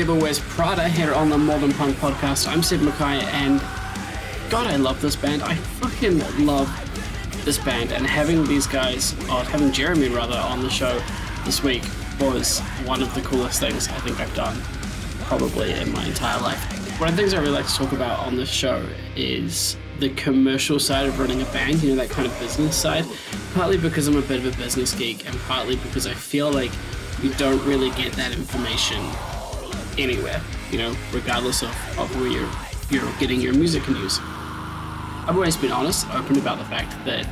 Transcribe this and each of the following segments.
Devil Wears Prada here on the Modern Punk podcast. I'm Sid Mackay, and God, I love this band. I fucking love this band, and having these guys, or having Jeremy rather, on the show this week was one of the coolest things I think I've done probably in my entire life. One of the things I really like to talk about on this show is the commercial side of running a band, you know, that kind of business side. Partly because I'm a bit of a business geek, and partly because I feel like you don't really get that information anywhere, you know, regardless of, of where you're, you're getting your music news. I've always been honest, open about the fact that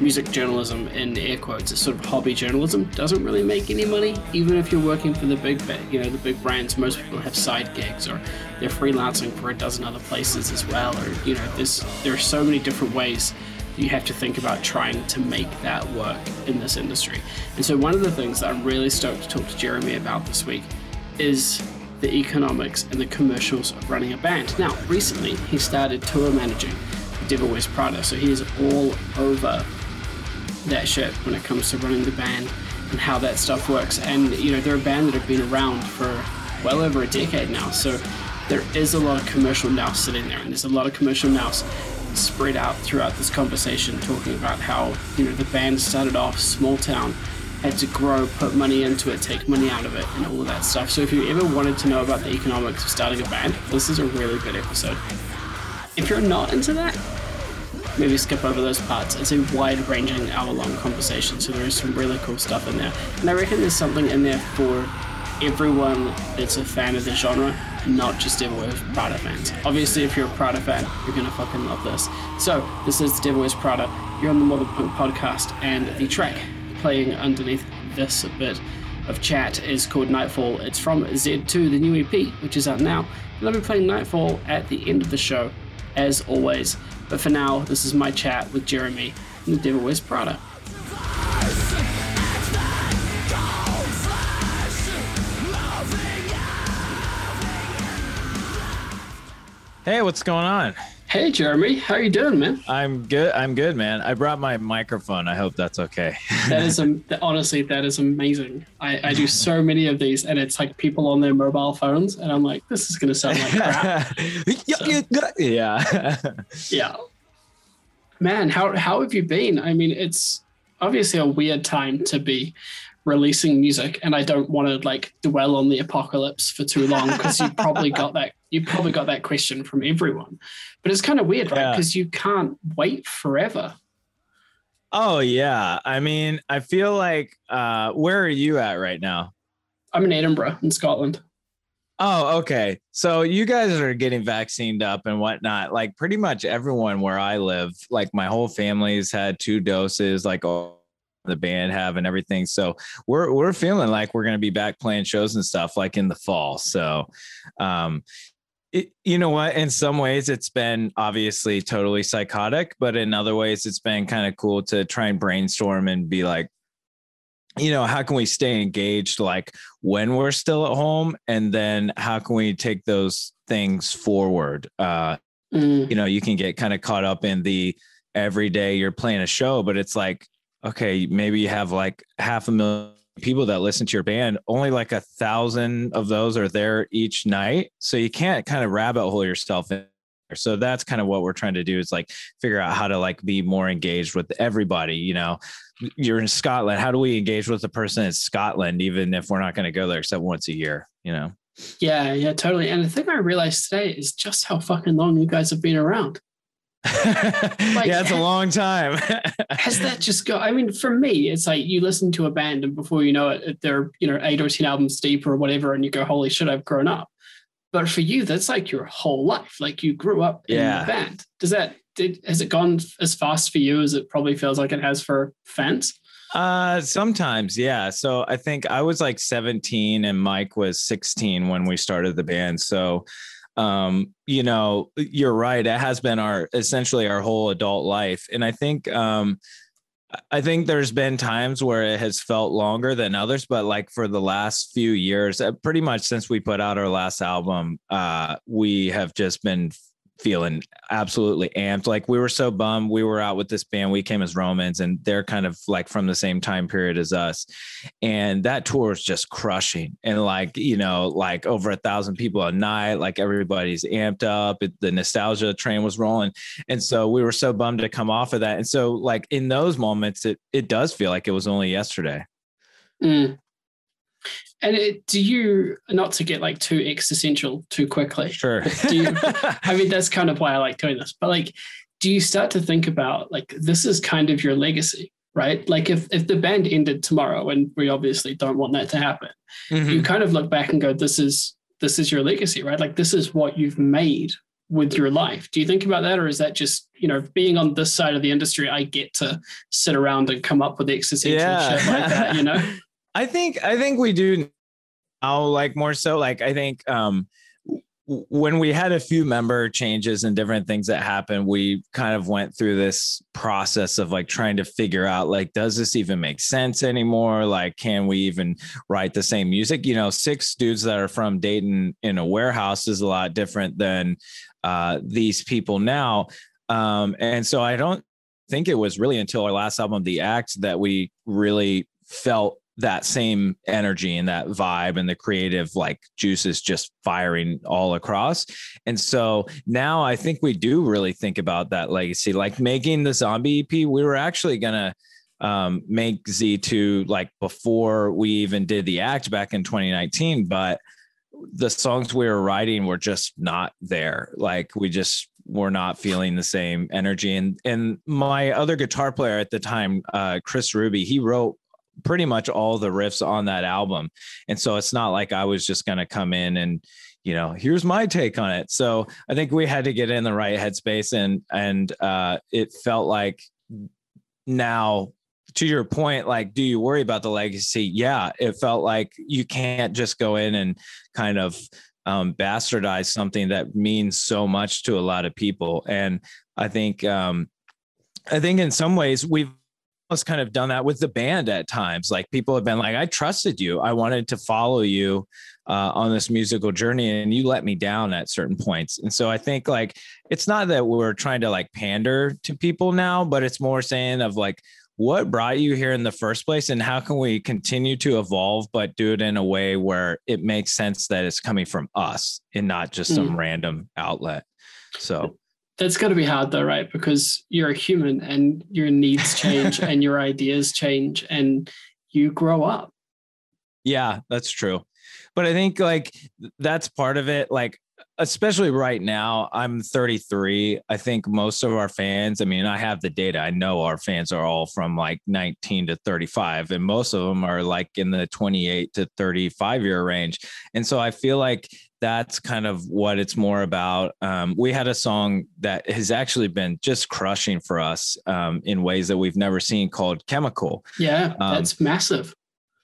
music journalism, in air quotes, is sort of hobby journalism, doesn't really make any money. Even if you're working for the big, you know, the big brands, most people have side gigs or they're freelancing for a dozen other places as well. Or you know, there's there are so many different ways you have to think about trying to make that work in this industry. And so, one of the things that I'm really stoked to talk to Jeremy about this week is the economics and the commercials of running a band. Now, recently, he started tour managing Devil Wears Prada, so he is all over that shit when it comes to running the band and how that stuff works. And, you know, they're a band that have been around for well over a decade now, so there is a lot of commercial nous sitting there, and there's a lot of commercial nous spread out throughout this conversation, talking about how you know the band started off small town, had to grow, put money into it, take money out of it, and all of that stuff. So if you ever wanted to know about the economics of starting a band, this is a really good episode. If you're not into that, maybe skip over those parts. It's a wide-ranging hour-long conversation, so there is some really cool stuff in there, and I reckon there's something in there for everyone that's a fan of the genre not just Devil Wears Prada fans. Obviously, if you're a Prada fan, you're gonna fucking love this. So, this is Devil Wears Prada. You're on the Modern Punk podcast, and the track playing underneath this bit of chat is called Nightfall. It's from Z2, the new EP, which is out now. And I'll be playing Nightfall at the end of the show, as always. But for now, this is my chat with Jeremy from the Devil Wears Prada. Hey, what's going on? Hey, Jeremy, how are you doing, man? I'm good. I'm good, man. I brought my microphone. I hope that's okay. that is um, honestly that is amazing. I, I do so many of these, and it's like people on their mobile phones, and I'm like, this is gonna sound like crap. so, yeah, yeah. Man, how how have you been? I mean, it's obviously a weird time to be releasing music and i don't want to like dwell on the apocalypse for too long because you probably got that you probably got that question from everyone but it's kind of weird right because you can't wait forever oh yeah i mean i feel like uh where are you at right now i'm in edinburgh in scotland Oh, okay. So you guys are getting vaccinated up and whatnot. Like pretty much everyone where I live, like my whole family's had two doses. Like oh, the band have and everything. So we're we're feeling like we're going to be back playing shows and stuff like in the fall. So um it, you know what in some ways it's been obviously totally psychotic but in other ways it's been kind of cool to try and brainstorm and be like you know how can we stay engaged like when we're still at home and then how can we take those things forward uh mm. you know you can get kind of caught up in the every day you're playing a show but it's like okay, maybe you have like half a million people that listen to your band, only like a thousand of those are there each night. So you can't kind of rabbit hole yourself in. There. So that's kind of what we're trying to do is like figure out how to like be more engaged with everybody. You know, you're in Scotland. How do we engage with the person in Scotland, even if we're not going to go there except once a year, you know? Yeah, yeah, totally. And the thing I realized today is just how fucking long you guys have been around. Like, yeah, it's a long time. has that just got? I mean, for me, it's like you listen to a band, and before you know it, they're you know eight or ten albums deep or whatever, and you go, "Holy shit, I've grown up." But for you, that's like your whole life. Like you grew up in yeah. the band. Does that did has it gone as fast for you as it probably feels like it has for fans? Uh, sometimes, yeah. So I think I was like 17 and Mike was 16 when we started the band. So um, you know, you're right. It has been our essentially our whole adult life. And I think um I think there's been times where it has felt longer than others, but like for the last few years, uh, pretty much since we put out our last album, uh, we have just been feeling absolutely amped. Like we were so bummed. We were out with this band. We came as Romans, and they're kind of like from the same time period as us. And that tour is just crushing. And like you know, like over a thousand people a night. Like everybody's amped up. It, the nostalgia train was rolling, and so we were so bummed to come off of that. And so like in those moments, it it does feel like it was only yesterday. Mm. And it, do you not to get like too existential too quickly? Sure. Do you, I mean, that's kind of why I like doing this. But like, do you start to think about like this is kind of your legacy, right? Like if if the band ended tomorrow, and we obviously don't want that to happen, mm-hmm. you kind of look back and go, this is this is your legacy, right? Like this is what you've made with your life. Do you think about that, or is that just you know being on this side of the industry? I get to sit around and come up with existential yeah. shit like that, you know. I think I think we do now like more so like I think um when we had a few member changes and different things that happened, we kind of went through this process of like trying to figure out like, does this even make sense anymore? Like, can we even write the same music? You know, six dudes that are from Dayton in a warehouse is a lot different than uh, these people now. Um, and so I don't think it was really until our last album, The Act, that we really felt that same energy and that vibe and the creative like juices just firing all across. And so now I think we do really think about that legacy, like making the zombie EP. We were actually gonna um, make Z2 like before we even did the act back in 2019, but the songs we were writing were just not there. Like we just were not feeling the same energy. And and my other guitar player at the time, uh, Chris Rubey, he wrote pretty much all the riffs on that album. And so it's not like I was just going to come in and, you know, here's my take on it. So I think we had to get in the right headspace and, and uh, it felt like now to your point, like, do you worry about the legacy? Yeah, it felt like you can't just go in and kind of um, bastardize something that means so much to a lot of people. And I think, um, I think in some ways we've almost kind of done that with the band at times. Like people have been like, I trusted you. I wanted to follow you uh, on this musical journey and you let me down at certain points. And so I think like, it's not that we're trying to like pander to people now, but it's more saying of like, what brought you here in the first place and how can we continue to evolve but do it in a way where it makes sense that it's coming from us and not just some mm. random outlet so that's got to be hard though, right? Because you're a human and your needs change and your ideas change and you grow up. Yeah, that's true. But I think like that's part of it. Like, especially right now, I'm 33. I think most of our fans, I mean, I have the data. I know our fans are all from like 19 to 35, and most of them are like in the 28 to 35 year range. And so I feel like that's kind of what it's more about. Um, we had a song that has actually been just crushing for us um, in ways that we've never seen called Chemical. Yeah, um, that's massive.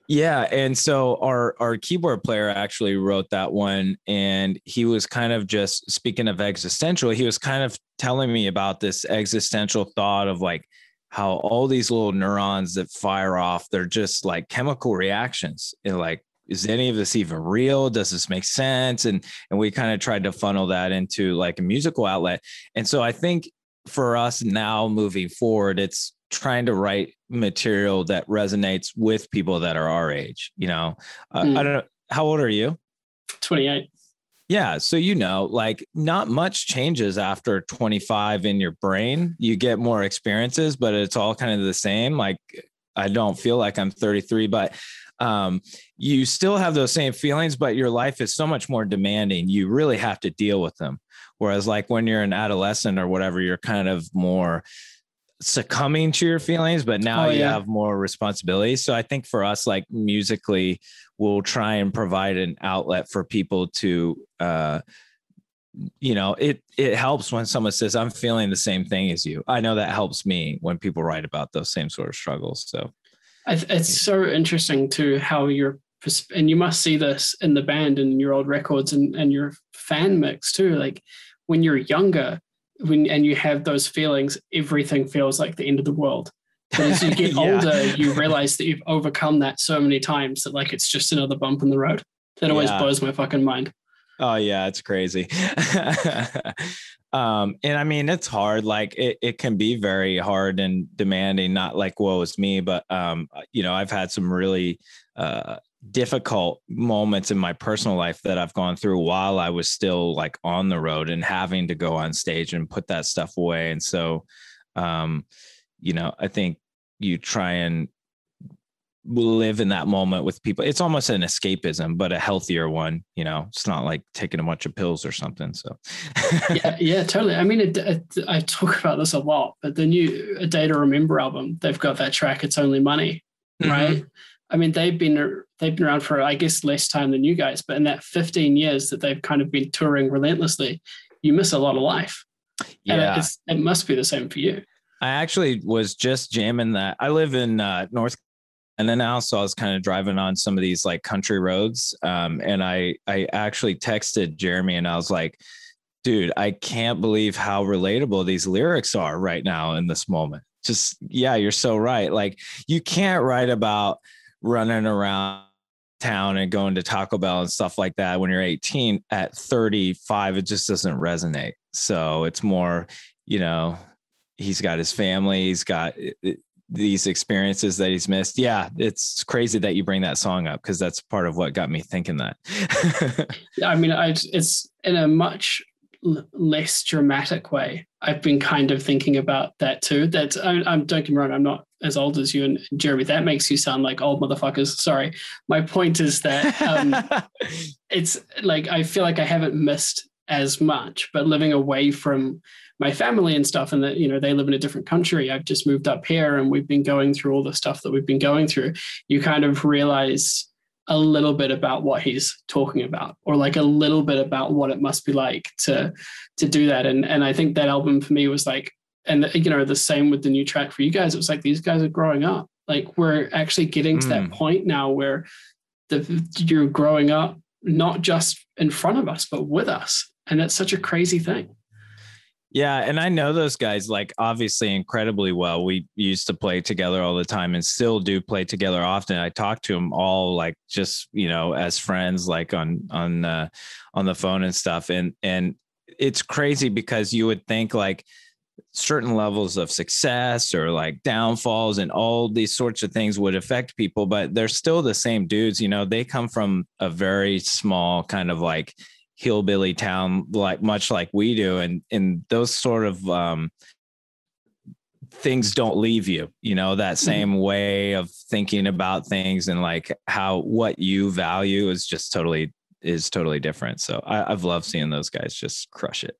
Yeah, and so our our keyboard player actually wrote that one, and he was kind of just speaking of existential. He was kind of telling me about this existential thought of like how all these little neurons that fire off, they're just like chemical reactions, and like is any of this even real? Does this make sense? And and we kind of tried to funnel that into like a musical outlet. And so i think for us now moving forward it's trying to write material that resonates with people that are our age you know? Uh, mm. i don't know. How old are you? 28 yeah so you know like not much changes after 25 in your brain. You get more experiences but it's all kind of the same. Like i don't feel like i'm 33 but um, you still have those same feelings, but your life is so much more demanding. You really have to deal with them. Whereas, like when you're an adolescent or whatever, you're kind of more succumbing to your feelings, but now oh, you yeah. have more responsibility. So I think for us, like musically, we'll try and provide an outlet for people to, uh, you know, it it helps when someone says, "I'm feeling the same thing as you." I know that helps me when people write about those same sort of struggles. So it's so interesting to how you're and you must see this in the band and your old records and, and your fan mix too like when you're younger when and you have those feelings everything feels like the end of the world but as you get yeah. older you realize that you've overcome that so many times that like it's just another bump in the road that always yeah. blows my fucking mind oh yeah, it's crazy. um, and I mean, it's hard. Like it, it can be very hard and demanding. Not like woe is me, but um, you know, I've had some really uh, difficult moments in my personal life that I've gone through while I was still like on the road and having to go on stage and put that stuff away. And so, um, you know, I think you try and live in that moment with people. It's almost an escapism, but a healthier one. You know, it's not like taking a bunch of pills or something. So, yeah, yeah, totally. I mean, it, it, I talk about this a lot, but the new A Day to Remember album, they've got that track. It's only money, mm-hmm. right? I mean, they've been they've been around for I guess less time than you guys, but in that 15 years that they've kind of been touring relentlessly, you miss a lot of life. Yeah, it, it must be the same for you. I actually was just jamming that. I live in uh, North and then also I was kind of driving on some of these like country roads, um, and I I actually texted Jeremy and I was like, "Dude, I can't believe how relatable these lyrics are right now in this moment." Just yeah, you're so right. Like you can't write about running around town and going to Taco Bell and stuff like that when you're 18 at 35 it just doesn't resonate so it's more you know he's got his family he's got these experiences that he's missed yeah it's crazy that you bring that song up because that's part of what got me thinking that i mean I, it's in a much less dramatic way i've been kind of thinking about that too that I, i'm don't get me wrong i'm not as old as you and Jeremy. That makes you sound like old motherfuckers. Sorry. My point is that um, it's like I feel like I haven't missed as much, but living away from my family and stuff, and that you know they live in a different country. I've just moved up here, and we've been going through all the stuff that we've been going through. You kind of realize a little bit about what he's talking about, or like a little bit about what it must be like to to do that. And and I think that album for me was like and you know the same with the new track for you guys it was like these guys are growing up like we're actually getting to that hmm. point now where the you're growing up not just in front of us but with us and that's such a crazy thing yeah and i know those guys like obviously incredibly well. We used to play together all the time and still do play together often. I talk to them all like just you know as friends like on on uh, on the phone and stuff and and it's crazy because you would think like certain levels of success or like downfalls and all these sorts of things would affect people but they're still the same dudes you know? They come from a very small kind of like hillbilly town like much like we do and and those sort of um things don't leave you you know that mm-hmm. same way of thinking about things and like how what you value is just totally is totally different. So I, i've loved seeing those guys just crush it.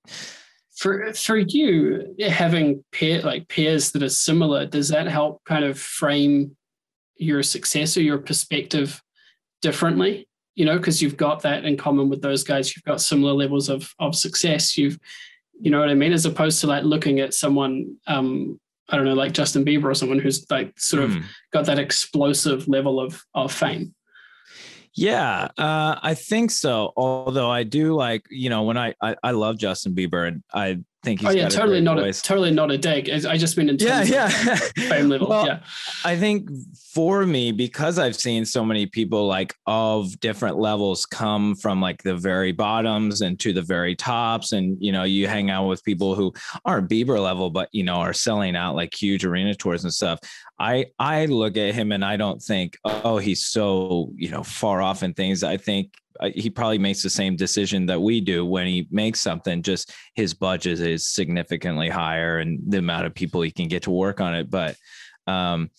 For for you having peer like peers that are similar does that help kind of frame your success or your perspective differently you know because you've got that in common with those guys you've got similar levels of of success you've you know what i mean as opposed to like looking at someone um i don't know like justin bieber or someone who's like sort mm. of got that explosive level of of fame yeah, uh, I think so. Although I do like, you know, when I I, I love Justin Bieber and I think he's oh yeah, totally not voice. a totally not a dig. I just mean in yeah, yeah. fame level. well, yeah, I think for me because I've seen so many people like of different levels come from like the very bottoms and to the very tops, and you know you hang out with people who aren't Bieber level, but you know are selling out like huge arena tours and stuff. I I look at him and I don't think oh he's so you know far off in things. I think he probably makes the same decision that we do when he makes something just his budget is significantly higher and the amount of people he can get to work on it. But um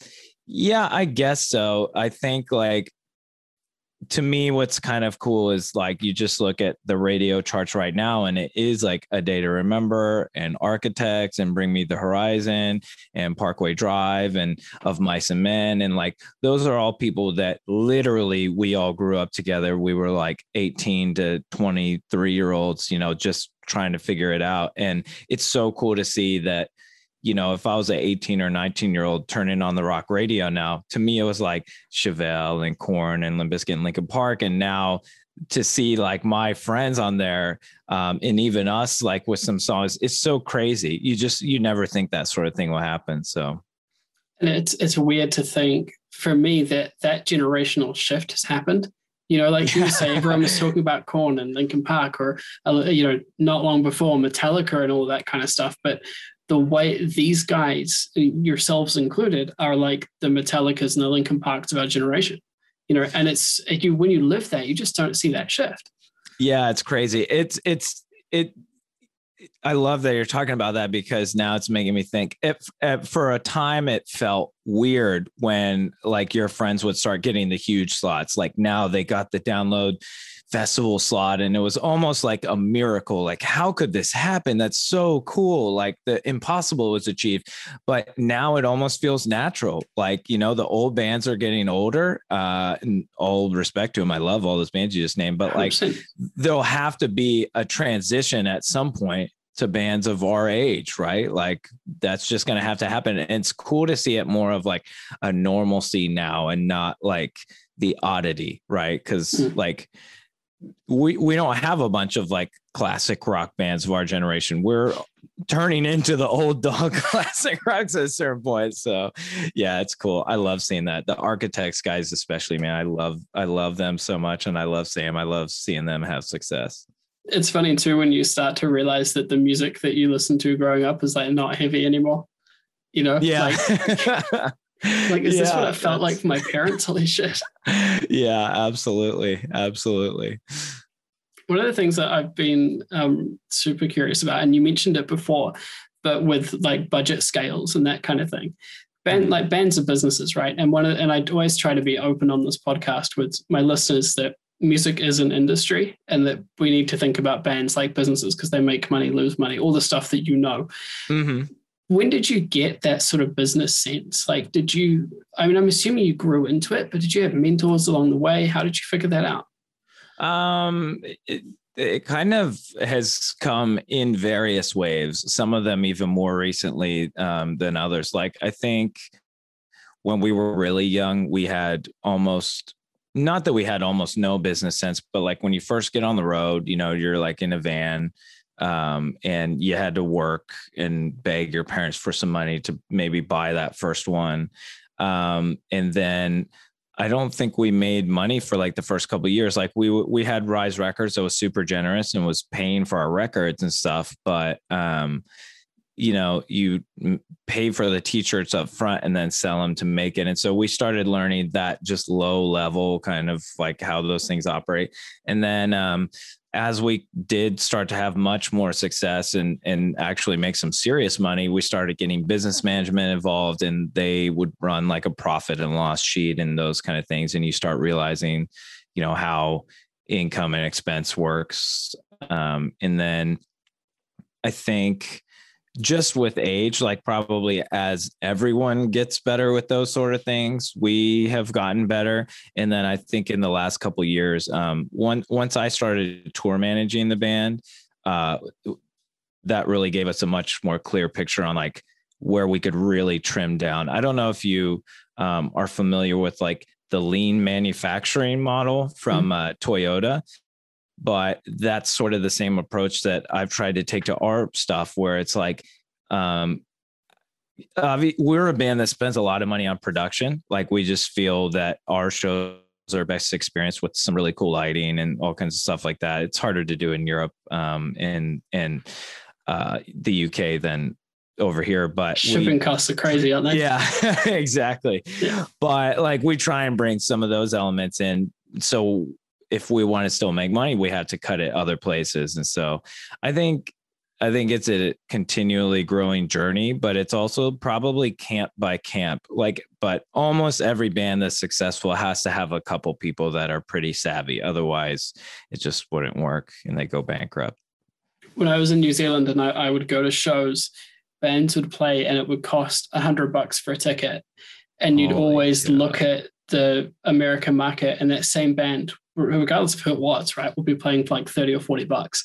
yeah i guess so. I think like to me what's kind of cool is like you just look at the radio charts right now and it is like a day to remember and architects and bring me the horizon and parkway drive and of mice and men. And like those are all people that literally we all grew up together. We were like 18 to 23 year olds you know just trying to figure it out. And it's so cool to see that you know, if I was an 18 or 19 year old turning on the rock radio now, to me, it was like Chevelle and Korn and Limp Bizkit and Linkin Park. And now to see like my friends on there um, and even us like with some songs, it's so crazy. You just, you never think that sort of thing will happen. So. And it's, it's weird to think for me that that generational shift has happened You know, like you say, everyone was talking about Korn and Linkin Park, or uh, you know, not long before Metallica and all that kind of stuff. But the way these guys, yourselves included, are like the Metallicas and the Linkin Parks of our generation. You know, and it's you when you live there, you just don't see that shift. Yeah, it's crazy. It's it's it I love that you're talking about that because now it's making me think. If, if, for a time it felt weird when like your friends would start getting the huge slots. Like now they got the download festival slot and it was almost like a miracle like how could this happen that's so cool like the impossible was achieved but now it almost feels natural like you know the old bands are getting older uh and all respect to them i love all those bands you just named but like there'll have to be a transition at some point to bands of our age, right? Like that's just going to have to happen. And it's cool to see it more of like a normalcy now and not like the oddity, right? Because mm. like we we don't have a bunch of like classic rock bands of our generation. We're turning into the old dog classic rocks at a certain point. So yeah, it's cool. I love seeing that. The architects guys, especially, man. I love I love them so much. And I love Sam. I love seeing them have success. It's funny too when you start to realize that the music that you listen to growing up is like not heavy anymore. You know? Yeah. Like, like is yeah, this what it felt like for my parents? Holy shit. Yeah, absolutely. Absolutely. One of the things that I've been um, super curious about, and you mentioned it before, but with like budget scales and that kind of thing. Band, mm-hmm. like bands of businesses, right? And one of, and I always try to be open on this podcast with my listeners that music is an industry and that we need to think about bands like businesses because they make money, lose money, all the stuff that you know. Mm-hmm when did you get that sort of business sense? Like, did you, I mean, I'm assuming you grew into it, but did you have mentors along the way? How did you figure that out? Um, it, it kind of has come in various waves, some of them even more recently um, than others. Like, I think when we were really young, we had almost not that we had almost no business sense, but like when you first get on the road, you know, you're like in a van um, and you had to work and beg your parents for some money to maybe buy that first one. Um, and then I don't think we made money for like the first couple years. Like we we had Rise Records that was super generous and was paying for our records and stuff, but um, you know, you pay for the t-shirts up front and then sell them to make it. And so we started learning that just low level kind of like how those things operate. And then um, as we did start to have much more success and and actually make some serious money, we started getting business management involved, and they would run like a profit and loss sheet and those kind of things, and you start realizing, you know, how income and expense works, um, and then I think just with age, like probably as everyone gets better with those sort of things, we have gotten better. And then I think in the last couple years, um, one, once I started tour managing the band, uh, that really gave us a much more clear picture on like where we could really trim down. I don't know if you um, are familiar with like the lean manufacturing model from mm-hmm. uh, Toyota but that's sort of the same approach that I've tried to take to our stuff, where it's like, um, uh, we're a band that spends a lot of money on production. Like we just feel that our shows are best experience with some really cool lighting and all kinds of stuff like that. It's harder to do in Europe um, and and uh, the UK than over here, but shipping we, costs are crazy, aren't they? Yeah, exactly. Yeah. But like we try and bring some of those elements in. So if we want to still make money, we have to cut it other places. And so I think I think it's a continually growing journey, but it's also probably camp by camp. Like, but almost every band that's successful has to have a couple people that are pretty savvy. Otherwise, it just wouldn't work and they go bankrupt. When I was in New Zealand and I, I would go to shows, bands would play and it would cost a hundred bucks for a ticket. And you'd oh Holy always God. look at the American market and that same band regardless of who it was, right, will be playing for like 30 or 40 bucks.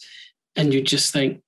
And you just think,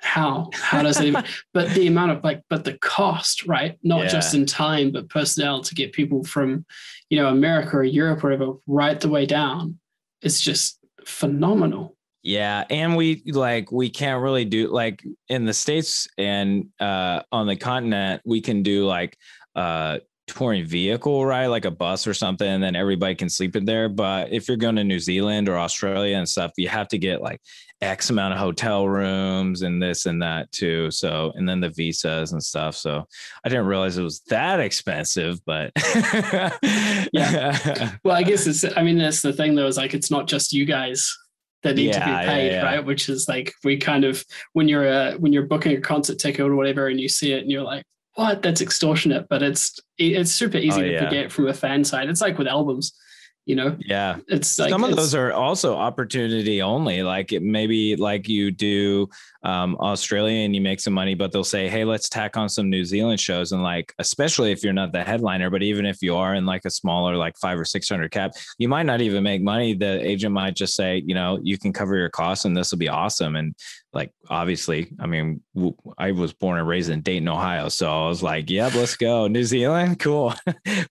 how? How does it even but the amount of like, but the cost, right? Not yeah. just in time, but personnel to get people from, you know, America or Europe or whatever, right the way down. It's just phenomenal. Yeah, and we like we can't really do like in the states and uh on the continent we can do like uh touring vehicle, right? Like a bus or something, and then everybody can sleep in there. But if you're going to New Zealand or Australia and stuff, you have to get like X amount of hotel rooms and this and that too. So, and then the visas and stuff. So I didn't realize it was that expensive, but yeah. Well, I guess it's, I mean, that's the thing though, is like, it's not just you guys that need yeah, to be paid, yeah, yeah. right? Which is like, we kind of, when you're, uh, when you're booking a concert ticket or whatever, and you see it and you're like, what? That's extortionate, but it's, it's super easy oh, to forget from a fan side. It's like with albums you know? Yeah. It's like, some of those are also opportunity only like it maybe like you do um, australia and you make some money but they'll say hey let's tack on some new zealand shows and like especially if you're not the headliner but even if you are in like a smaller like five or six hundred cap you might not even make money. The agent might just say you know you can cover your costs and this will be awesome. And like obviously i mean i was born and raised in dayton ohio so i was like yep let's go new zealand cool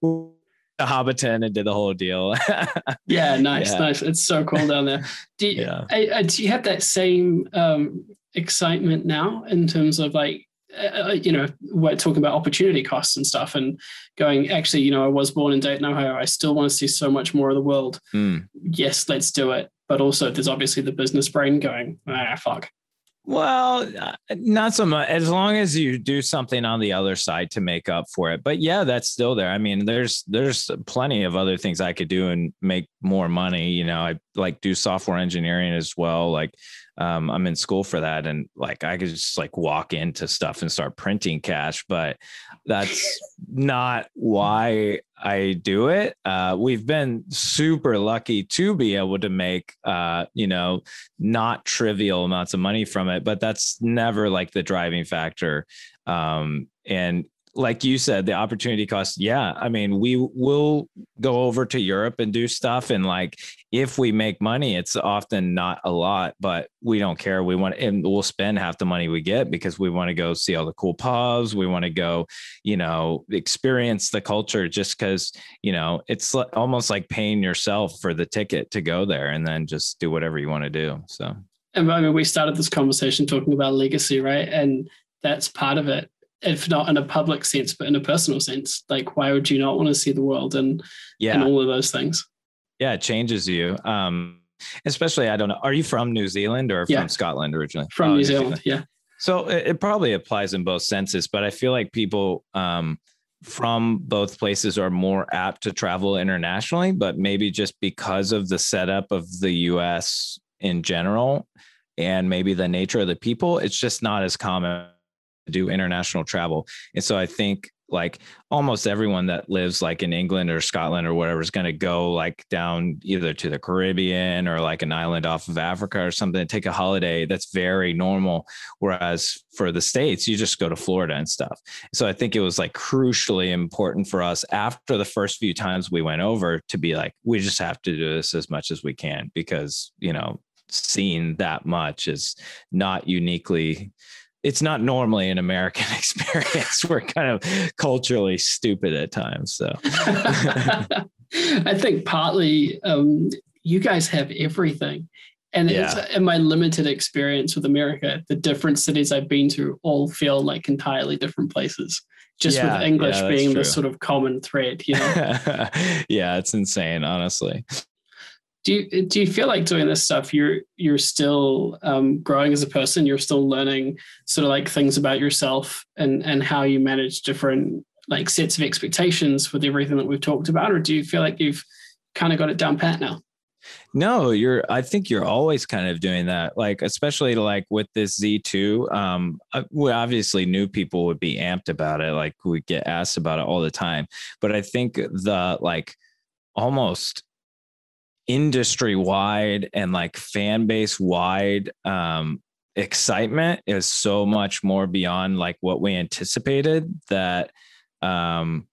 Hobbiton and did the whole deal. yeah, nice, yeah. nice. It's so cool down there. Do you, yeah. I, I, do you have that same um, excitement now in terms of like, uh, uh, you know, we're talking about opportunity costs and stuff, and going. Actually, you know, I was born in Dayton, Ohio. I still want to see so much more of the world. Mm. Yes, let's do it. But also, there's obviously the business brain going. Ah, fuck. Well, uh, not so much. As long as you do something on the other side to make up for it. But yeah, that's still there. I mean, there's there's plenty of other things I could do and make more money. You know, I like do software engineering as well. Like um, I'm in school for that, and like I could just like walk into stuff and start printing cash. But that's not why I do it. Uh, we've been super lucky to be able to make, uh, you know, not trivial amounts of money from it, but that's never like the driving factor. Um, and like you said, the opportunity cost. Yeah. I mean, we will go over to Europe and do stuff. And like, if we make money, it's often not a lot, but we don't care. We want, and we'll spend half the money we get because we want to go see all the cool pubs. We want to go, you know, experience the culture just because, you know, it's almost like paying yourself for the ticket to go there and then just do whatever you want to do. So, and I mean, we started this conversation talking about legacy, right? And that's part of it if not in a public sense, but in a personal sense. Like, why would you not want to see the world and yeah. and all of those things? Yeah, it changes you. Um, especially, I don't know. Are you from New Zealand or yeah. from Scotland originally? From oh, New, Zealand, Zealand, yeah. So it, it, probably applies in both senses, but I feel like people um, from both places are more apt to travel internationally, but maybe just because of the setup of the US in general and maybe the nature of the people, it's just not as common do international travel. And so I think like almost everyone that lives like in England or Scotland or whatever is going to go like down either to the Caribbean or like an island off of Africa or something, take a holiday. That's very normal. Whereas for the States, you just go to Florida and stuff. So I think it was like crucially important for us after the first few times we went over to be like, we just have to do this as much as we can because, you know, seeing that much is not uniquely it's not normally an American experience. We're kind of culturally stupid at times. So I think partly um, you guys have everything. And yeah. in my limited experience with America, the different cities I've been to all feel like entirely different places. Just yeah, with English yeah, being the sort of common thread, you know. yeah, it's insane, honestly do you do you feel like doing this stuff you're you're still um, growing as a person you're still learning sort of like things about yourself and and how you manage different like sets of expectations with everything that we've talked about or do you feel like you've kind of got it down pat now? No you're i think you're always kind of doing that like especially like with this z2 um uh, we obviously new people would be amped about it like we get asked about it all the time but i think the like almost industry wide and like fan base wide um, excitement is so much more beyond like what we anticipated that um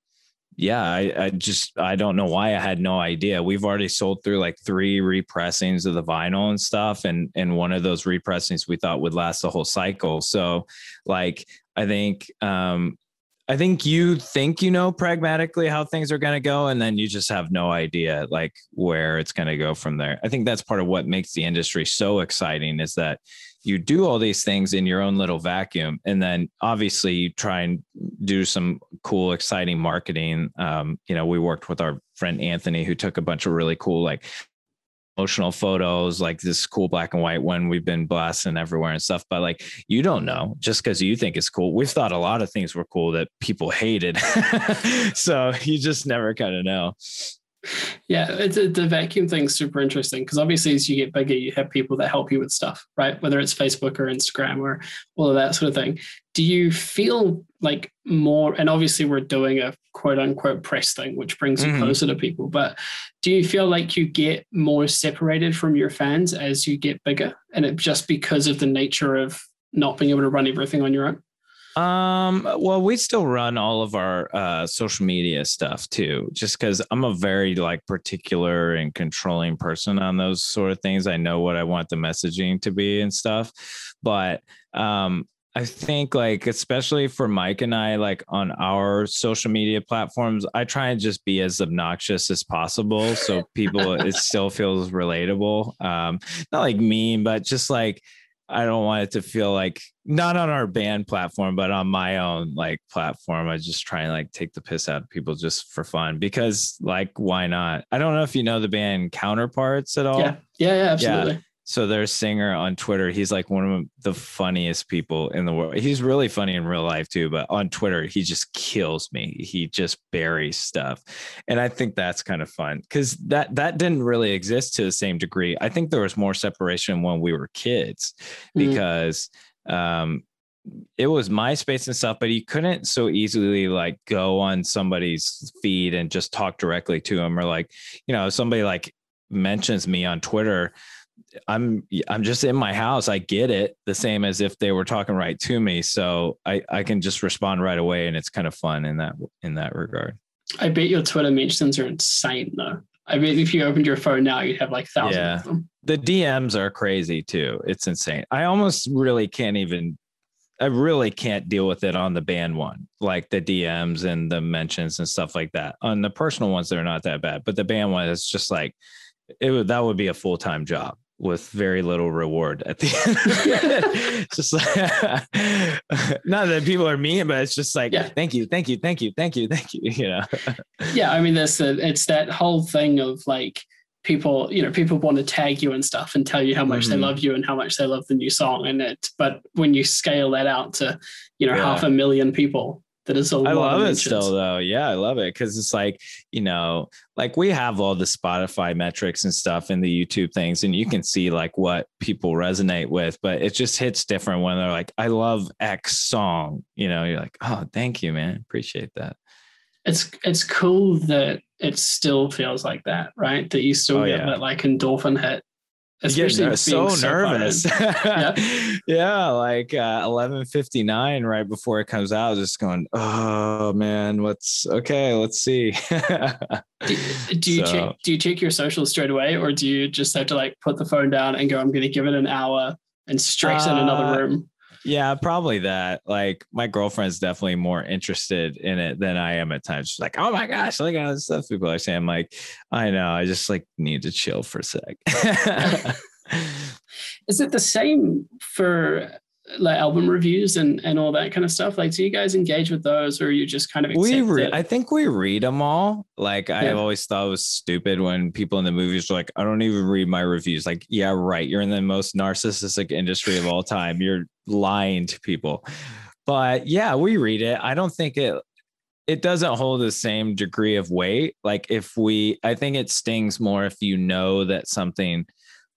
yeah I, I just i don't know why i had no idea. We've already sold through like three repressings of the vinyl and stuff and and one of those repressings we thought would last the whole cycle. So like i think um I think you think you know pragmatically how things are going to go, and then you just have no idea like where it's going to go from there. I think that's part of what makes the industry so exciting is that you do all these things in your own little vacuum and then obviously you try and do some cool exciting marketing um, you know we worked with our friend anthony who took a bunch of really cool like emotional photos like this cool black and white one we've been blasting everywhere and stuff but like you don't know just because you think it's cool we've thought a lot of things were cool that people hated so you just never kind of know yeah, it's the vacuum thing's super interesting because obviously as you get bigger, you have people that help you with stuff, right? Whether it's Facebook or Instagram or all of that sort of thing. Do you feel like more? And obviously, we're doing a quote unquote press thing, which brings you mm-hmm. closer to people. But do you feel like you get more separated from your fans as you get bigger, and it just because of the nature of not being able to run everything on your own? Um, well, we still run all of our uh, social media stuff too, just because I'm a very like particular and controlling person on those sort of things. I know what I want the messaging to be and stuff, but um, I think like especially for Mike and I, like on our social media platforms, I try and just be as obnoxious as possible so people it still feels relatable. Um, not like mean, but just like I don't want it to feel like not on our band platform, but on my own like platform. I just try and like take the piss out of people just for fun because like why not? I don't know if you know the band Counterparts at all. Yeah, yeah, yeah absolutely. Yeah. So their singer on Twitter, he's like one of the funniest people in the world. He's really funny in real life too, but on Twitter, he just kills me. He just buries stuff. And I think that's kind of fun because that that didn't really exist to the same degree. I think there was more separation when we were kids mm. because um it was MySpace and stuff, but you couldn't so easily like go on somebody's feed and just talk directly to them or like, you know, somebody like mentions me on Twitter I'm I'm just in my house. I get it the same as if they were talking right to me. So I I can just respond right away, and it's kind of fun in that in that regard. I bet your Twitter mentions are insane though. I bet if you opened your phone now, you'd have like thousands yeah. of them. The DMs are crazy too. It's insane. I almost really can't even. I really can't deal with it on the band one, like the DMs and the mentions and stuff like that. On the personal ones, they're not that bad, but the band one, it's just like it would that would be a full time job with very little reward at the end. just like not that people are mean, but it's just like, yeah. thank you, thank you, thank you, thank you, thank you. You know. yeah, I mean, this it's that whole thing of like people, you know, people want to tag you and stuff and tell you how much mm-hmm. they love you and how much they love the new song, and it. But when you scale that out to, you know, yeah. half a million people, that is a I love it still though. Yeah, I love it because it's like you know, like we have all the Spotify metrics and stuff in the YouTube things, and you can see like what people resonate with, but it just hits different when they're like, "I love X song." You know, you're like, "Oh, thank you, man. Appreciate that." It's it's cool that it still feels like that, right? That you still oh, get yeah. that like endorphin hit especially yeah, so, so nervous. yeah. yeah, like uh, eleven fifty nine right before it comes out, just going, oh man, what's okay? Let's see. do, do, you so. check? Do you check your socials straight away, or do you just have to like put the phone down and go? I'm going to give it an hour and straight uh, in another uh, room. Yeah, probably that. Like my girlfriend's definitely more interested in it than I am at times. She's like, "Oh my gosh, look at all the stuff people are saying." I'm like, I know. I just like need to chill for a sec. Is it the same for like album reviews and and all that kind of stuff like do you guys engage with those or you just kind of we re- i think we read them all. Like yeah. i always thought it was stupid when people in the movies were like i don't even read my reviews. Like yeah right you're in the most narcissistic industry of all time. You're lying to people. But yeah we read it. I don't think it it doesn't hold the same degree of weight. Like if we i think it stings more if you know that something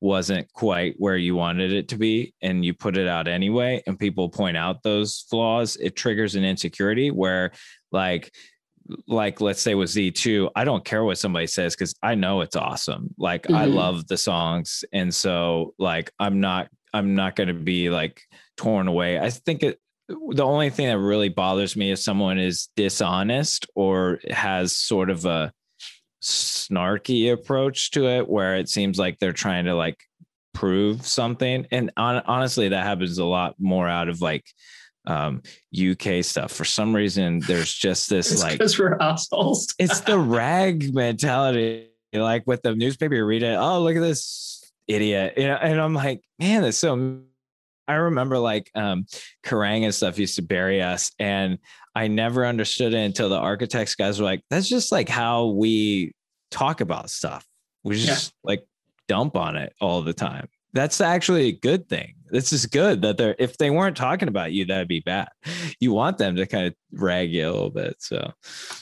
wasn't quite where you wanted it to be and you put it out anyway and people point out those flaws it triggers an insecurity where like like let's say with Z2 I don't care what somebody says cuz I know it's awesome like mm-hmm. I love the songs and so like I'm not I'm not going to be like torn away I think it the only thing that really bothers me is someone is dishonest or has sort of a snarky approach to it where it seems like they're trying to like prove something. And on, honestly that happens a lot more out of like um UK stuff. For some reason there's just this it's like because we're assholes. it's the rag mentality. Like with the newspaper you read it oh look at this idiot. You know and I'm like man that's so I remember like um Kerrang and stuff used to bury us and I never understood it until the architects guys were like, that's just like how we talk about stuff. We just like dump on it all the time. That's actually a good thing. This is good that they're if they weren't talking about you, that'd be bad. You want them to kind of rag you a little bit. So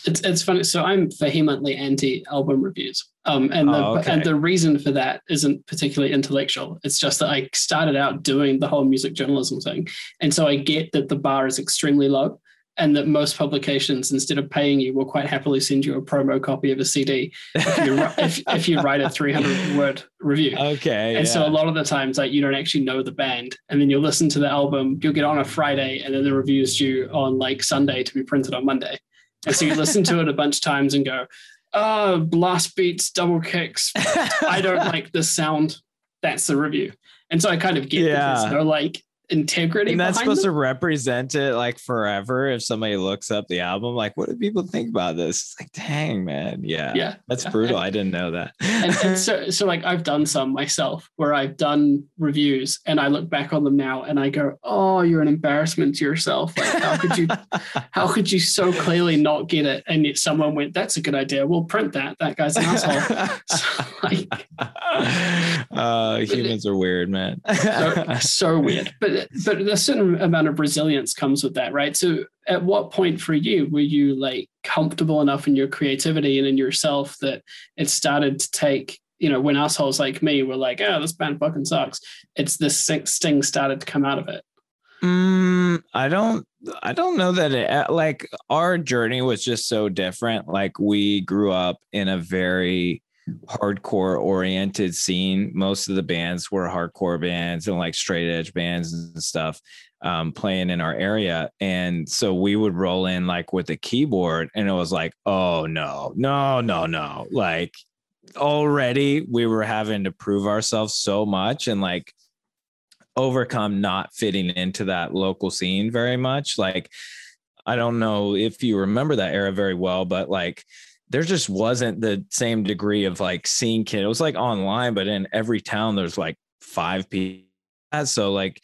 It's it's funny. So I'm vehemently anti album reviews. Um, and the Oh, okay. and the reason for that isn't particularly intellectual. It's just that I started out doing the whole music journalism thing, and so I get that the bar is extremely low, and that most publications, instead of paying you, will quite happily send you a promo copy of a CD if you if, if you write a 300 word review. okay. And so a lot of the times, like you don't actually know the band, and then you'll listen to the album. You'll get on a Friday, and then the review is due on like Sunday to be printed on Monday. And so you listen to it a bunch of times and go, "Oh, blast beats, double kicks. I don't like the sound." That's the review. And so I kind of get that Yeah. there's no like integrity. and that's supposed them. to represent it like forever. If somebody looks up the album, like, what do people think about this? It's like, dang, man. Yeah. Yeah, That's yeah. brutal. I didn't know that. and, and so so like I've done some myself where I've done reviews and I look back on them now and I go, oh, you're an embarrassment to yourself. Like how could you how could you so clearly not get it? And yet someone went, that's a good idea. We'll print that. That guy's an asshole. So, like uh, humans are weird, man. so, so weird. But but a certain amount of resilience comes with that, right? So at what point for you were you like comfortable enough in your creativity and in yourself that it started to take, you know, when assholes like me were like, oh, this band fucking sucks. It's this sting- started to come out of it. Mm, I don't I don't know that it uh, like our journey was just so different. Like we grew up in a very hardcore oriented scene. Most of the bands were hardcore bands and like straight edge bands and stuff um, playing in our area. And so we would roll in like with a keyboard and it was like, oh no, no, no, no. Like already we were having to prove ourselves so much and like overcome not fitting into that local scene very much. Like, I don't know if you remember that era very well, but like, there just wasn't the same degree of like seeing kid. It was like online, but in every town there's like five people. So like,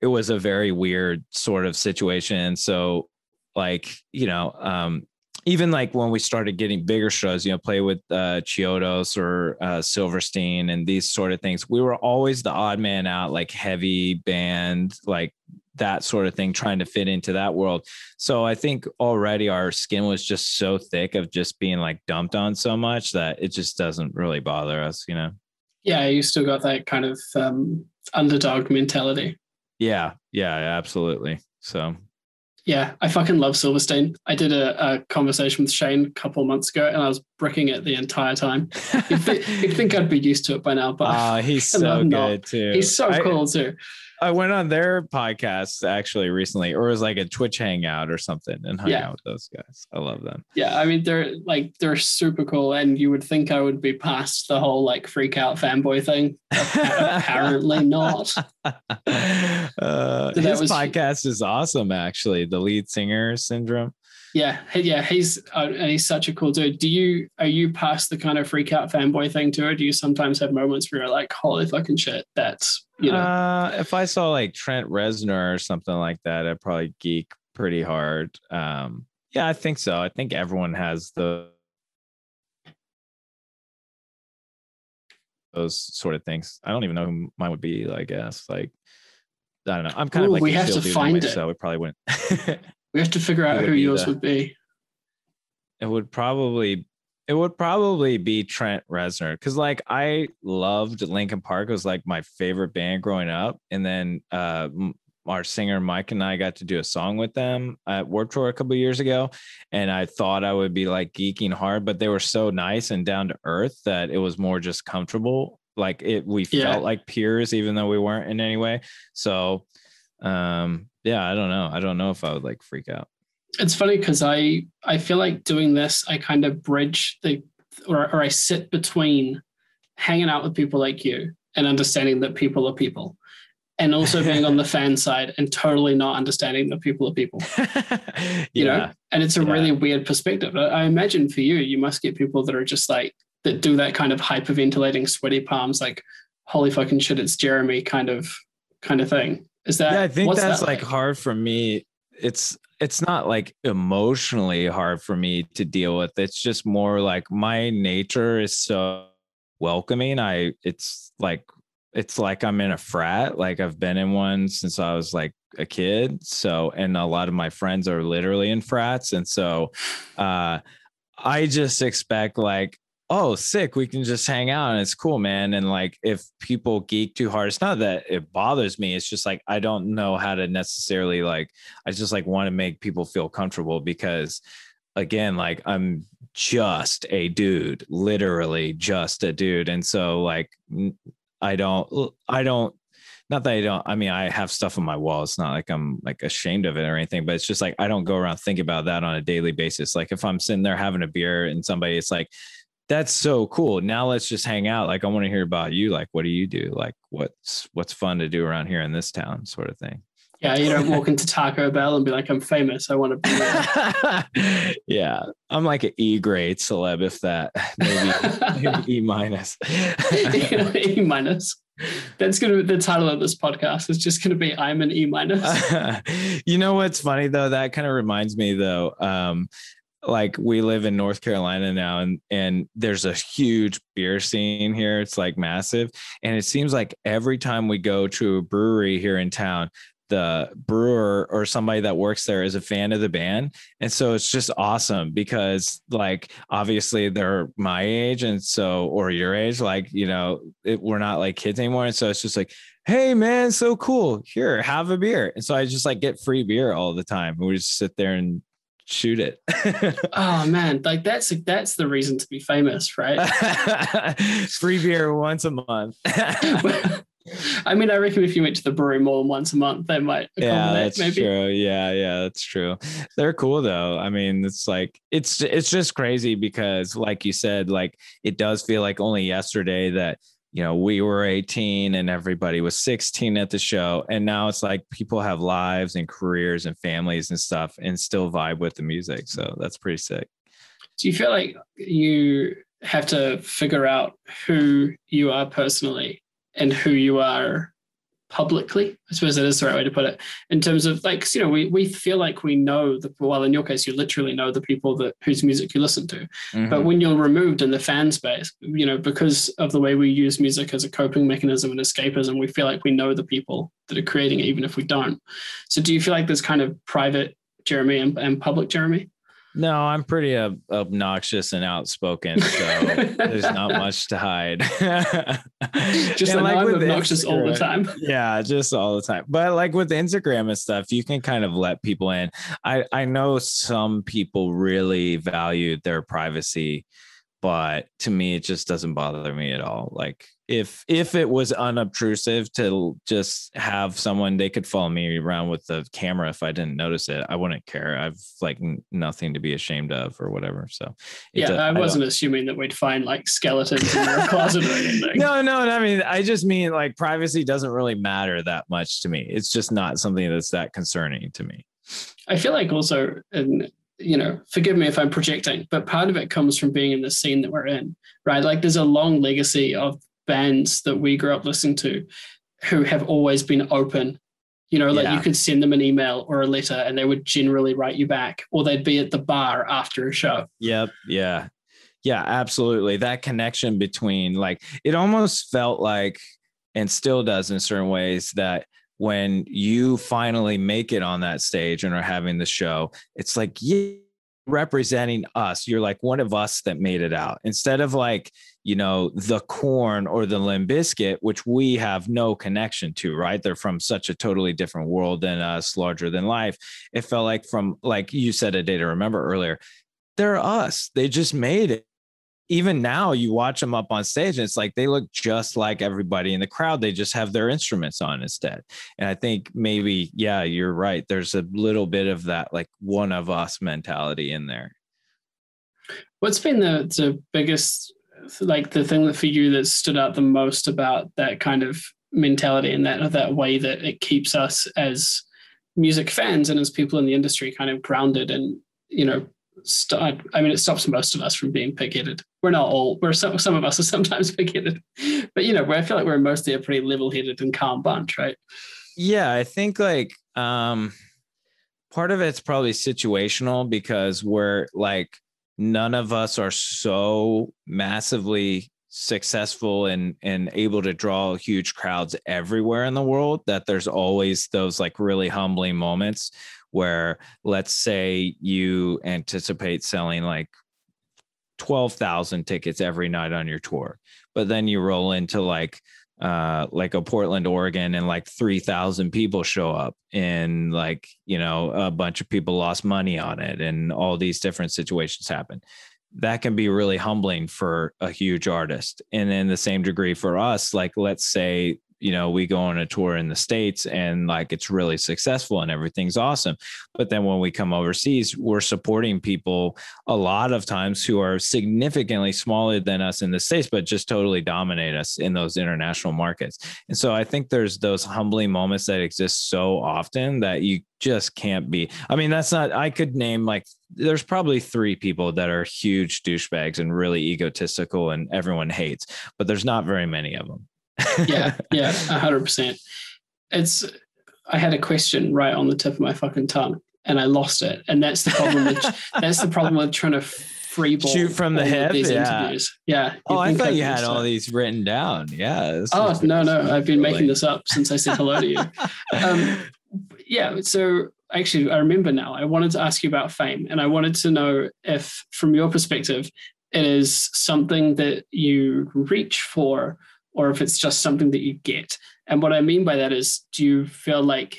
it was a very weird sort of situation. So like, you know, um, even like when we started getting bigger shows, you know, play with uh, Chiodos or uh, Silverstein and these sort of things, we were always the odd man out, like heavy band, like that sort of thing, trying to fit into that world. So I think already our skin was just so thick of just being like dumped on so much that it just doesn't really bother us, you know? Yeah, you still got that kind of um, underdog mentality. Yeah, yeah, absolutely. So Yeah, I fucking love Silverstein. I did a, a conversation with Shane a couple of months ago, and I was bricking it the entire time. You'd, th- you'd think I'd be used to it by now, but uh, he's so good Noel. too. he's so I- cool too. I went on their podcast actually recently, or it was like a Twitch hangout or something, and hung Yeah. out with those guys. I love them. Yeah, I mean they're like they're super cool, and you would think I would be past the whole like freak out fanboy thing. Apparently not. uh, that his was- podcast is awesome, actually. The lead singer syndrome. Yeah, yeah, he's uh, and he's such a cool dude. Do you are you past the kind of freak out fanboy thing too, or do you sometimes have moments where you're like, holy fucking shit, that's you know, Uh, if I saw like Trent Reznor or something like that, I'd probably geek pretty hard. Um, yeah, I think so. I think everyone has the those sort of things. I don't even know who mine would be. I guess like I don't know. I'm kind Ooh, of like we have to find anyway, it. so we probably wouldn't. we have to figure out who yours the- would be. it would probably it would probably be Trent Reznor because like I loved Linkin Park. It was like my favorite band growing up, and then uh, our singer Mike and I got to do a song with them at Warped Tour a couple years ago, and I thought I would be like geeking hard, but they were so nice and down to earth that it was more just comfortable. Like it, we Yeah. felt like peers, even though we weren't in any way. So, um, yeah, I don't know. I don't know if I would like freak out. It's funny because I I feel like doing this, I kind of bridge the or or I sit between hanging out with people like you and understanding that people are people. And also being on the fan side and totally not understanding that people are people. you know and it's a Yeah. really weird perspective I, imagine for you you must get people that are just like that do that kind of hyperventilating sweaty palms like holy fucking shit it's jeremy kind of kind of thing Is that yeah, I think that's that like hard for me. It's it's not like emotionally hard for me to deal with. It's just more like my nature is so welcoming. I it's like it's like I'm in a frat. Like I've been in one since I was like a kid. So and a lot of my friends are literally in frats. And so uh I just expect like oh sick we can just hang out and it's cool man and like if people geek too hard it's not that it bothers me it's just like i don't know how to necessarily like i just like want to make people feel comfortable because again like i'm just a dude literally just a dude and so like i don't i don't not that I don't, I mean, I have stuff on my wall. It's not like I'm like ashamed of it or anything, but it's just like I don't go around thinking about that on a daily basis. Like if I'm sitting there having a beer and somebody, it's like, that's so cool. Now let's just hang out. Like I want to hear about you. Like what do you do? Like what's what's fun to do around here in this town, sort of thing. Yeah, you don't walk into Taco Bell and be like, I'm famous. I want to be yeah. I'm like an E grade celeb, if that maybe, maybe E minus. e minus. That's gonna be the title of this podcast. It's just gonna be I'm an E minus. you know what's funny though? That kind of reminds me though. Um, like we live in North Carolina now and and there's a huge beer scene here. It's like massive. And it seems like every time we go to a brewery here in town, the brewer or somebody that works there is a fan of the band. And so it's just awesome because like obviously they're my age and so or your age, like, you know, it, we're not like kids anymore. And so it's just like, hey man, so cool. Here, have a beer. And so I just like get free beer all the time. and We just sit there and shoot it. oh man, like that's that's the reason to be famous, right? Free beer once a month. I mean, I reckon if you went to the brewery more than once a month, they might. Yeah, that's maybe. true. Yeah, yeah, that's true. They're cool though. I mean, it's like it's it's just crazy because, like you said, like it does feel like only yesterday that you know, we were 18 and everybody was 16 at the show. And now it's like people have lives and careers and families and stuff and still vibe with the music. So that's pretty sick. Do you feel like you have to figure out who you are personally and who you are publicly. I suppose that is the right way to put it. In terms of like, you know, we we feel like we know the well, in your case, you literally know the people that whose music you listen to. Mm-hmm. But when you're removed in the fan space, you know, because of the way we use music as a coping mechanism and escapism, we feel like we know the people that are creating it, even if we don't. So do you feel like there's kind of private Jeremy and, and public Jeremy? No, I'm pretty uh, obnoxious and outspoken, so there's not much to hide. just like, I'm obnoxious Instagram, all the time. Yeah, just all the time. But like with Instagram and stuff, you can kind of let people in. I I know some people really value their privacy, but to me, it just doesn't bother me at all. Like if if it was unobtrusive to just have someone they could follow me around with the camera if i didn't notice it. I wouldn't care. I've like nothing to be ashamed of or whatever so yeah a, i wasn't I assuming that we'd find like skeletons in your closet or anything. No no i mean i just mean like privacy doesn't really matter that much to me. It's just not something that's that concerning to me. I feel like also and you know, forgive me if I'm projecting, but part of it comes from being in the scene that we're in, right? Like there's a long legacy of bands that we grew up listening to who have always been open. You know, like yeah. you could send them an email or a letter and they would generally write you back, or they'd be at the bar after a show. Yep. Yeah. Yeah, absolutely. That connection between like it almost felt like and still does in certain ways that when you finally make it on that stage and are having the show, it's like, yeah, representing us. You're like one of us that made it out instead of like, you know, the Korn or the Limp Bizkit, which we have no connection to, right? They're from such a totally different world than us, larger than life. It felt like from, like you said a day to remember earlier, they're us. They just made it even now you watch them up on stage and it's like they look just like everybody in the crowd. They just have their instruments on instead. And i think maybe yeah you're right. There's a little bit of that like one of us mentality in there. What's been the, the biggest like the thing that for you that stood out the most about that kind of mentality and that that way that it keeps us as music fans and as people in the industry kind of grounded and you know I mean, it stops most of us from being pig-headed. We're not all. We're some. Some of us are sometimes pig-headed, but you know, I feel like we're mostly a pretty level-headed and calm bunch, right? Yeah, I think like um part of it's probably situational because we're like none of us are so massively successful and and able to draw huge crowds everywhere in the world that there's always those like really humbling moments where let's say you anticipate selling like 12,000 tickets every night on your tour. But then you roll into like uh like a Portland Oregon and like 3000 people show up and like you know a bunch of people lost money on it and all these different situations happen. That can be really humbling for a huge artist. And in the same degree for us like let's say you know we go on a tour in the states and like it's really successful and everything's awesome. But then when we come overseas we're supporting people a lot of times who are significantly smaller than us in the states but just totally dominate us in those international markets. And so i think there's those humbling moments that exist so often that you just can't be i mean that's not i could name like there's probably three people that are huge douchebags and really egotistical and everyone hates but there's not very many of them yeah, yeah, hundred percent. It's I had a question right on the tip of my fucking tongue and I lost it. And that's the problem with that's the problem with trying to free ball shoot from the hip. These yeah. interviews. Yeah. Oh, I thought you had all these written down. Yeah. Oh no, no, I've been making this up since I said hello to you. Um, yeah. So actually, I remember now. I wanted to ask you about fame, and I wanted to know if, from your perspective, it is something that you reach for or if it's just something that you get. And what I mean by that is, do you feel like,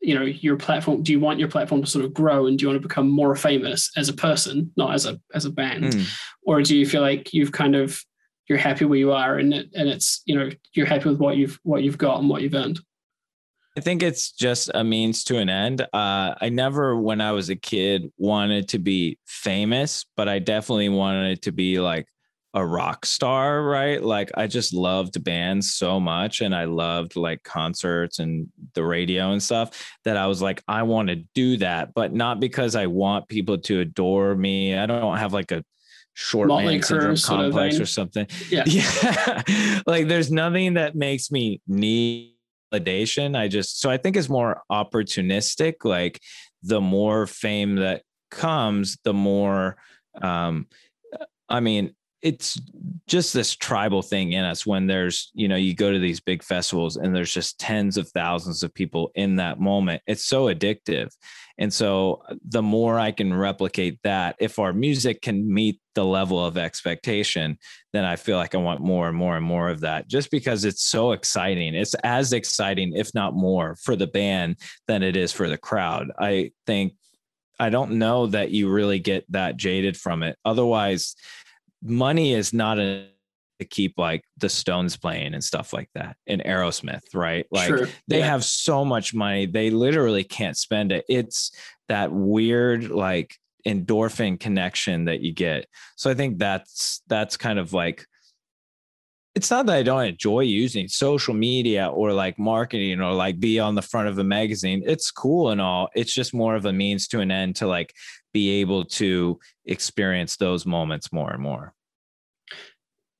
you know, your platform, do you want your platform to sort of grow and do you want to become more famous as a person, not as a as a band? Mm. Or do you feel like you've kind of you're happy where you are and it, and it's, you know, you're happy with what you've what you've got and what you've earned? I think it's just a means to an end. Uh, I never, when I was a kid, wanted to be famous, but I definitely wanted to be like a rock star, right? Like I just loved bands so much and I loved like concerts and the radio and stuff that I was like, I want to do that, but not because I want people to adore me. I don't have like a short Motley man syndrome complex or something. Yeah. yeah. like there's nothing that makes me need validation. I just so I think it's more opportunistic. Like the more fame that comes, the more um I mean, it's just this tribal thing in us when there's you know you go to these big festivals and there's just tens of thousands of people in that moment it's so addictive. And so uh, the more i can replicate that if our music can meet the level of expectation then i feel like i want more and more and more of that just because it's so exciting. It's as exciting if not more for the band than it is for the crowd. I think I don't know that you really get that jaded from it. Otherwise, money is not a to keep like the Stones playing and stuff like that in Aerosmith, right? Like sure. they yeah. have so much money, they literally can't spend it. It's that weird like endorphin connection that you get. So I think that's that's kind of like it's not that I don't enjoy using social media or like marketing or like be on the front of a magazine. It's cool and all. It's just more of a means to an end to like be able to experience those moments more and more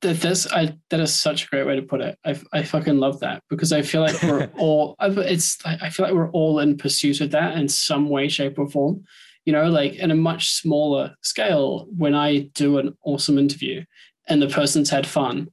that this I that is such a great way to put it. I I fucking love that because I feel like we're all it's I feel like we're all in pursuit of that in some way, shape, or form. You know, like in a much smaller scale, when I do an awesome interview and the person's had fun,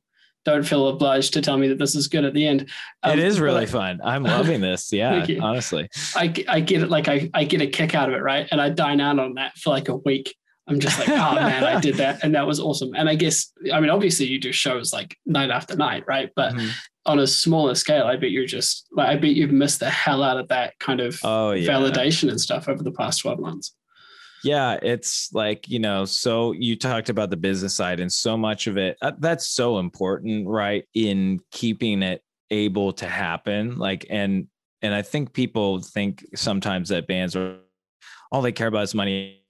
don't feel obliged to tell me that this is good at the end. Um, it is really fun. I'm loving this. Yeah, honestly. I, I get it. Like I, I get a kick out of it. Right. And I dine out on that for like a week. I'm just like, oh man, I did that. And that was awesome. And I guess, I mean, obviously you do shows like night after night, right? But mm-hmm. on a smaller scale, I bet you're just like, I bet you've missed the hell out of that kind of oh, yeah. validation and stuff over the past 12 months. Yeah, it's like, you know, so you talked about the business side and so much of it uh, that's so important, right? In keeping it able to happen. Like, and, and I think people think sometimes that bands are all they care about is money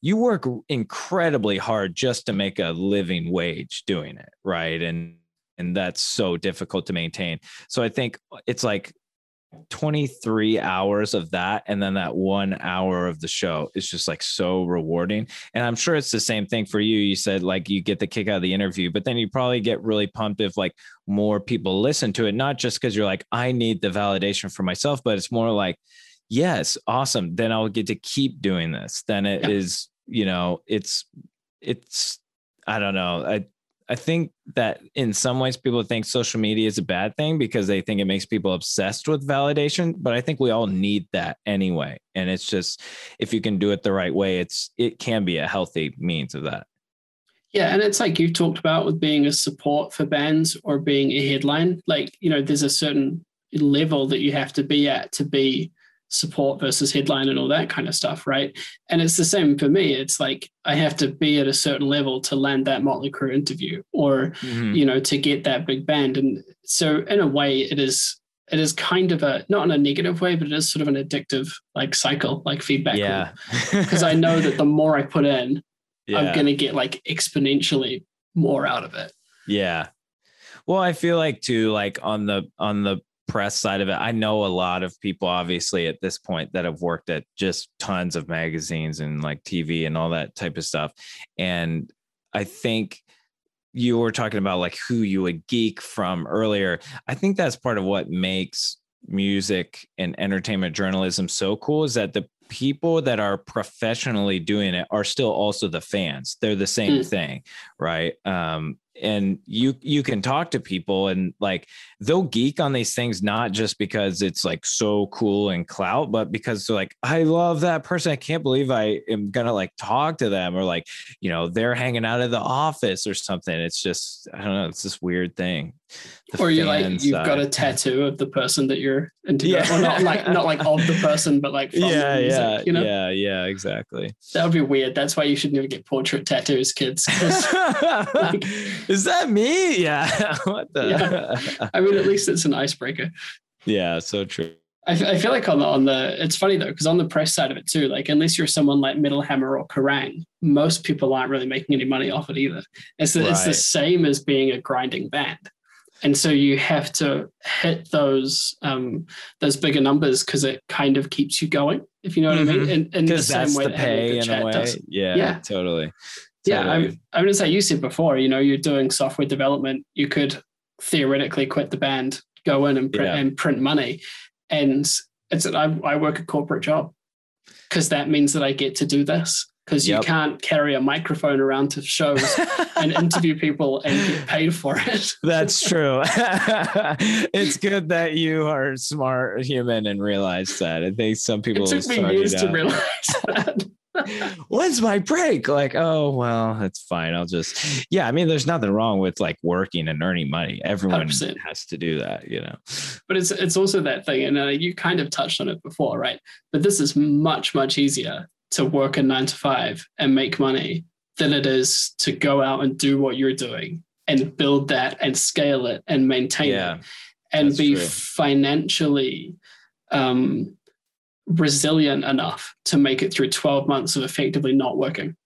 you work incredibly hard just to make a living wage doing it right and and that's so difficult to maintain so i think it's like 23 hours of that and then that one hour of the show is just like so rewarding. And i'm sure it's the same thing for you. You said like you get the kick out of the interview but then you probably get really pumped if like more people listen to it not just because you're like i need the validation for myself but it's more like yes awesome then i'll get to keep doing this. Then it yeah. is you know it's it's i don't know i I think that in some ways people think social media is a bad thing because they think it makes people obsessed with validation, but I think we all need that anyway. And it's just if you can do it the right way, it's it can be a healthy means of that. Yeah, and it's like you've talked about with being a support for bands or being a headline. Like, you know, there's a certain level that you have to be at to be support versus headline and all that kind of stuff, right? And it's the same for me. It's like I have to be at a certain level to land that Motley Crue interview, or mm-hmm. you know, to get that big band. And so, in a way, it is it is kind of a not in a negative way, but it is sort of an addictive like cycle, like feedback. Yeah, because I know that the more I put in, yeah. I'm gonna get like exponentially more out of it. Yeah. Well, I feel like too, like on the on the press side of it, I know a lot of people, obviously, at this point that have worked at just tons of magazines and like TV and all that type of stuff. And I think you were talking about like who you would geek from earlier. I think that's part of what makes music and entertainment journalism so cool is that the people that are professionally doing it are still also the fans. They're the same mm. thing, right? Um, and you you can talk to people and like they'll geek on these things not just because it's like so cool and clout but because they're like i love that person i can't believe i am gonna like talk to them or like you know they're hanging out of the office or something it's just i don't know it's this weird thing the or you like you've side. got a tattoo of the person that you're interviewing yeah. well not like not like of the person but like yeah music, yeah you know? yeah yeah exactly that would be weird that's why you should never get portrait tattoos kids like, is that me? Yeah. what the? Yeah. I mean, at least it's an icebreaker. Yeah, so true. I, I feel like on the on the it's funny though because on the press side of it too, like unless you're someone like Metal Hammer or Kerrang, most people aren't really making any money off it either. It's the, right. it's the same as being a grinding band, and so you have to hit those um, those bigger numbers because it kind of keeps you going. If you know what mm-hmm. I mean, in, in the same way the pay in a way. Does. Yeah, yeah, totally. Yeah, I'm, I'm going to say you said before, you know, you're doing software development. You could theoretically quit the band, go in and print, yeah. and print money. And it's I, I work a corporate job because that means that I get to do this because yep. you can't carry a microphone around to shows and interview people and get paid for it. That's true. it's good that you are a smart human and realize that. I think some people it took me years to realize that. When's my break? Like, oh well, it's fine. I'll just yeah. I mean, there's nothing wrong with like working and earning money. Everyone 100%. has to do that, you know. But it's it's also that thing, and uh, you kind of touched on it before, right? But this is much much easier to work a nine to five and make money than it is to go out and do what you're doing and build that and scale it and maintain yeah, it and be true. financially um, resilient enough to make it through 12 months of effectively not working.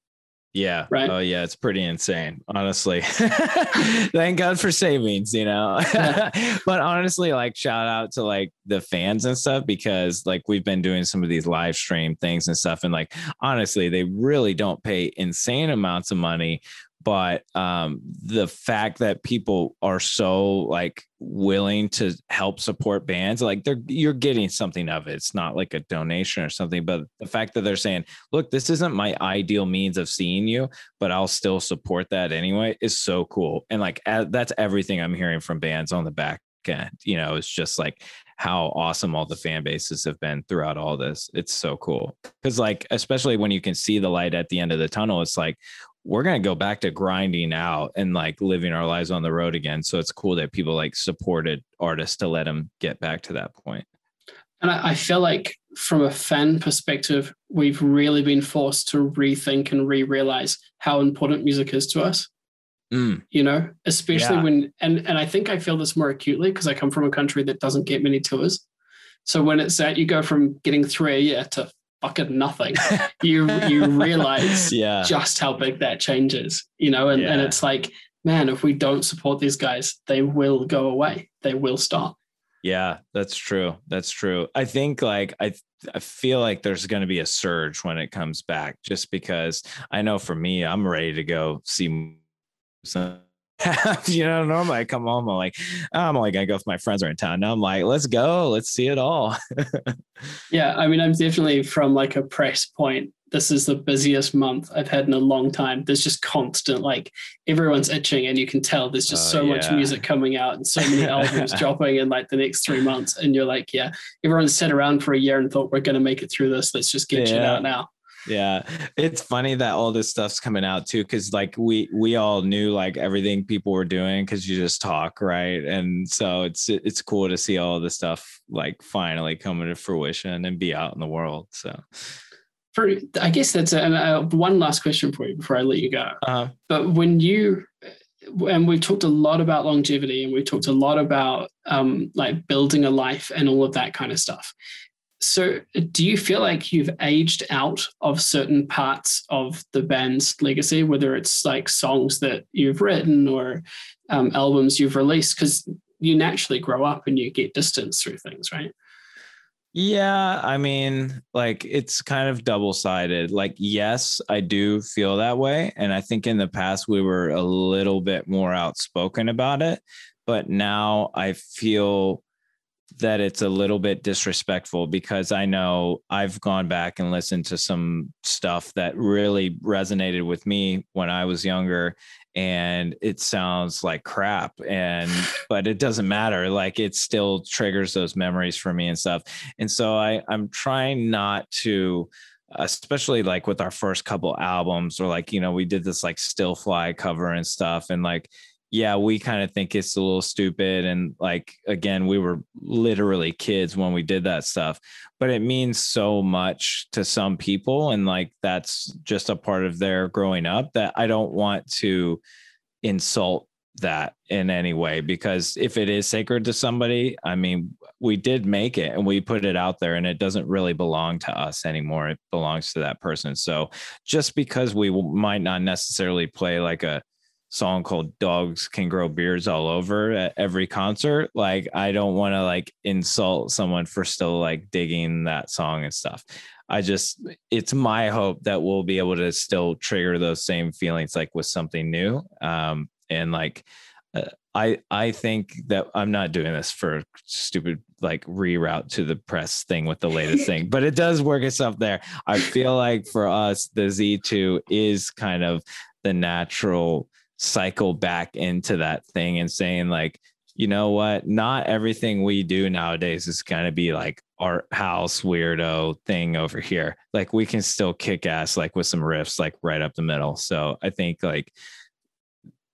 Yeah. Right. Oh, yeah. It's pretty insane, honestly. Thank God for savings, you know. but honestly, like, shout out to like the fans and stuff because like we've been doing some of these live stream things and stuff. And like, honestly, they really don't pay insane amounts of money but um, the fact that people are so like willing to help support bands like they're you're getting something of it. It's not like a donation or something but the fact that they're saying look this isn't my ideal means of seeing you but i'll still support that anyway is so cool. And like that's everything i'm hearing from bands on the back end you know it's just like how awesome all the fan bases have been throughout all this. It's so cool. Because like especially when you can see the light at the end of the tunnel it's like we're going to go back to grinding out and like living our lives on the road again. So it's cool that people like supported artists to let them get back to that point. And I, I feel like from a fan perspective, we've really been forced to rethink and re-realize how important music is to us. Mm. You know, especially yeah. when and and I think I feel this more acutely because I come from a country that doesn't get many tours. So when it's that you go from getting three a year to fucking nothing, you you realize yeah. just how big that change is, you know, and, yeah. and it's like, man, if we don't support these guys, they will go away. They will stop. Yeah, that's true. That's true. I think like I I feel like there's going to be a surge when it comes back just because I know for me I'm ready to go see some you know, normally I come home, I'm like, I'm only gonna go if my friends are in town. Now I'm like, let's go, let's see it all. yeah, I mean, I'm definitely from like a press point. This is the busiest month I've had in a long time. There's just constant, like everyone's itching, and you can tell there's just uh, so yeah. much music coming out and so many albums dropping in like the next three months. And you're like, yeah, everyone's sat around for a year and thought we're gonna make it through this. Let's just get yeah. shit out now yeah. It's funny that all this stuff's coming out too because like we we all knew like everything people were doing because you just talk right? And so it's it's cool to see all this stuff like finally coming to fruition and be out in the world so. For i guess that's a, and, uh, one last question for you before i let you go. Uh-huh. but when you and we've talked a lot about longevity and we've talked a lot about um, like building a life and all of that kind of stuff so, do you feel like you've aged out of certain parts of the band's legacy, whether it's like songs that you've written or um, albums you've released? Because you naturally grow up and you get distance through things, right? Yeah, I mean, like it's kind of double sided. Like, yes, I do feel that way. And I think in the past we were a little bit more outspoken about it. But now I feel that it's a little bit disrespectful because I know I've gone back and listened to some stuff that really resonated with me when I was younger and it sounds like crap and but it doesn't matter like it still triggers those memories for me and stuff. And so I I'm trying not to especially like with our first couple albums or like you know we did this like still fly cover and stuff and like yeah, we kind of think it's a little stupid. And like, again, we were literally kids when we did that stuff, but it means so much to some people. And like, that's just a part of their growing up that I don't want to insult that in any way because if it is sacred to somebody, I mean, we did make it and we put it out there and it doesn't really belong to us anymore. It belongs to that person. So just because we might not necessarily play like a, song called dogs can grow beards all over at every concert. Like i don't want to like insult someone for still like digging that song and stuff. I just it's my hope that we'll be able to still trigger those same feelings like with something new. Um and like uh, I I think that I'm not doing this for stupid like reroute to the press thing with the latest thing, but it does work itself there. I feel like for us, the Z2 is kind of the natural cycle back into that thing and saying like you know what? Not everything we do nowadays is going to be like art house weirdo thing over here. Like we can still kick ass like with some riffs like right up the middle. So i think like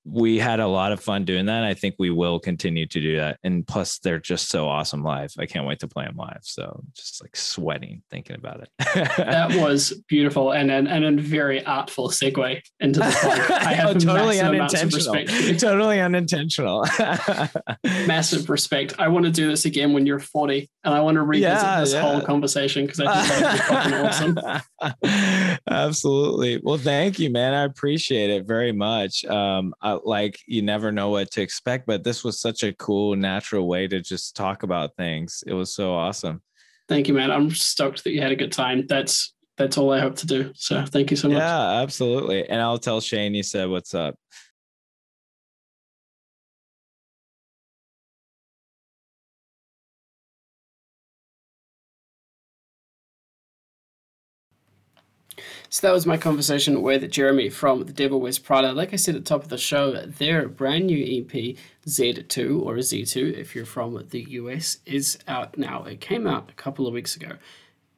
we had a lot of fun doing that. I think we will continue to do that. And plus, they're just so awesome live. I can't wait to play them live. So just like sweating thinking about it. that was beautiful and and, and a very artful segue into the song. I have oh, totally unintentional. totally unintentional. massive respect. I want to do this again when you're 40, and I want to revisit yeah, this yeah. whole conversation because I think that fucking awesome. Absolutely. Well, thank you, man. I appreciate it very much. Um, I, like you never know what to expect, but this was such a cool, natural way to just talk about things. It was so awesome. Thank you, man. I'm stoked that you had a good time. That's that's all I hope to do. So thank you so much. Yeah, absolutely. And I'll tell Shane you said what's up. So that was my conversation with Jeremy from The Devil Wears Prada. Like I said at the top of the show, their brand new EP, Z2 or Z2, if you're from the US, is out now. It came out a couple of weeks ago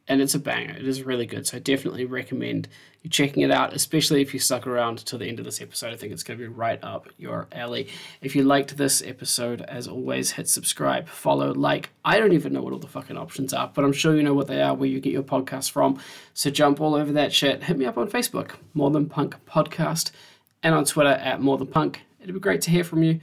and it's a banger. It is really good. So I definitely recommend you checking it out, especially if you stuck around to the end of this episode. I think it's going to be right up your alley. If you liked this episode, as always, hit subscribe, follow, like. I don't even know what all the fucking options are, but I'm sure you know what they are, where you get your podcast from. So jump all over that shit. Hit me up on Facebook, More Than Punk Podcast, and on Twitter at More Than Punk. It'd be great to hear from you.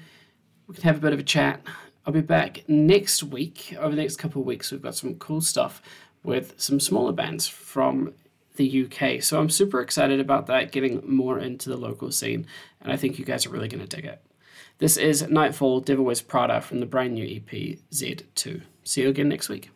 We can have a bit of a chat. I'll be back next week. Over the next couple of weeks, we've got some cool stuff with some smaller bands from the UK. So I'm super excited about that, getting more into the local scene, and I think you guys are really going to dig it. This is Nightfall, Devil Wears Prada from the brand new EP Z2. See you again next week.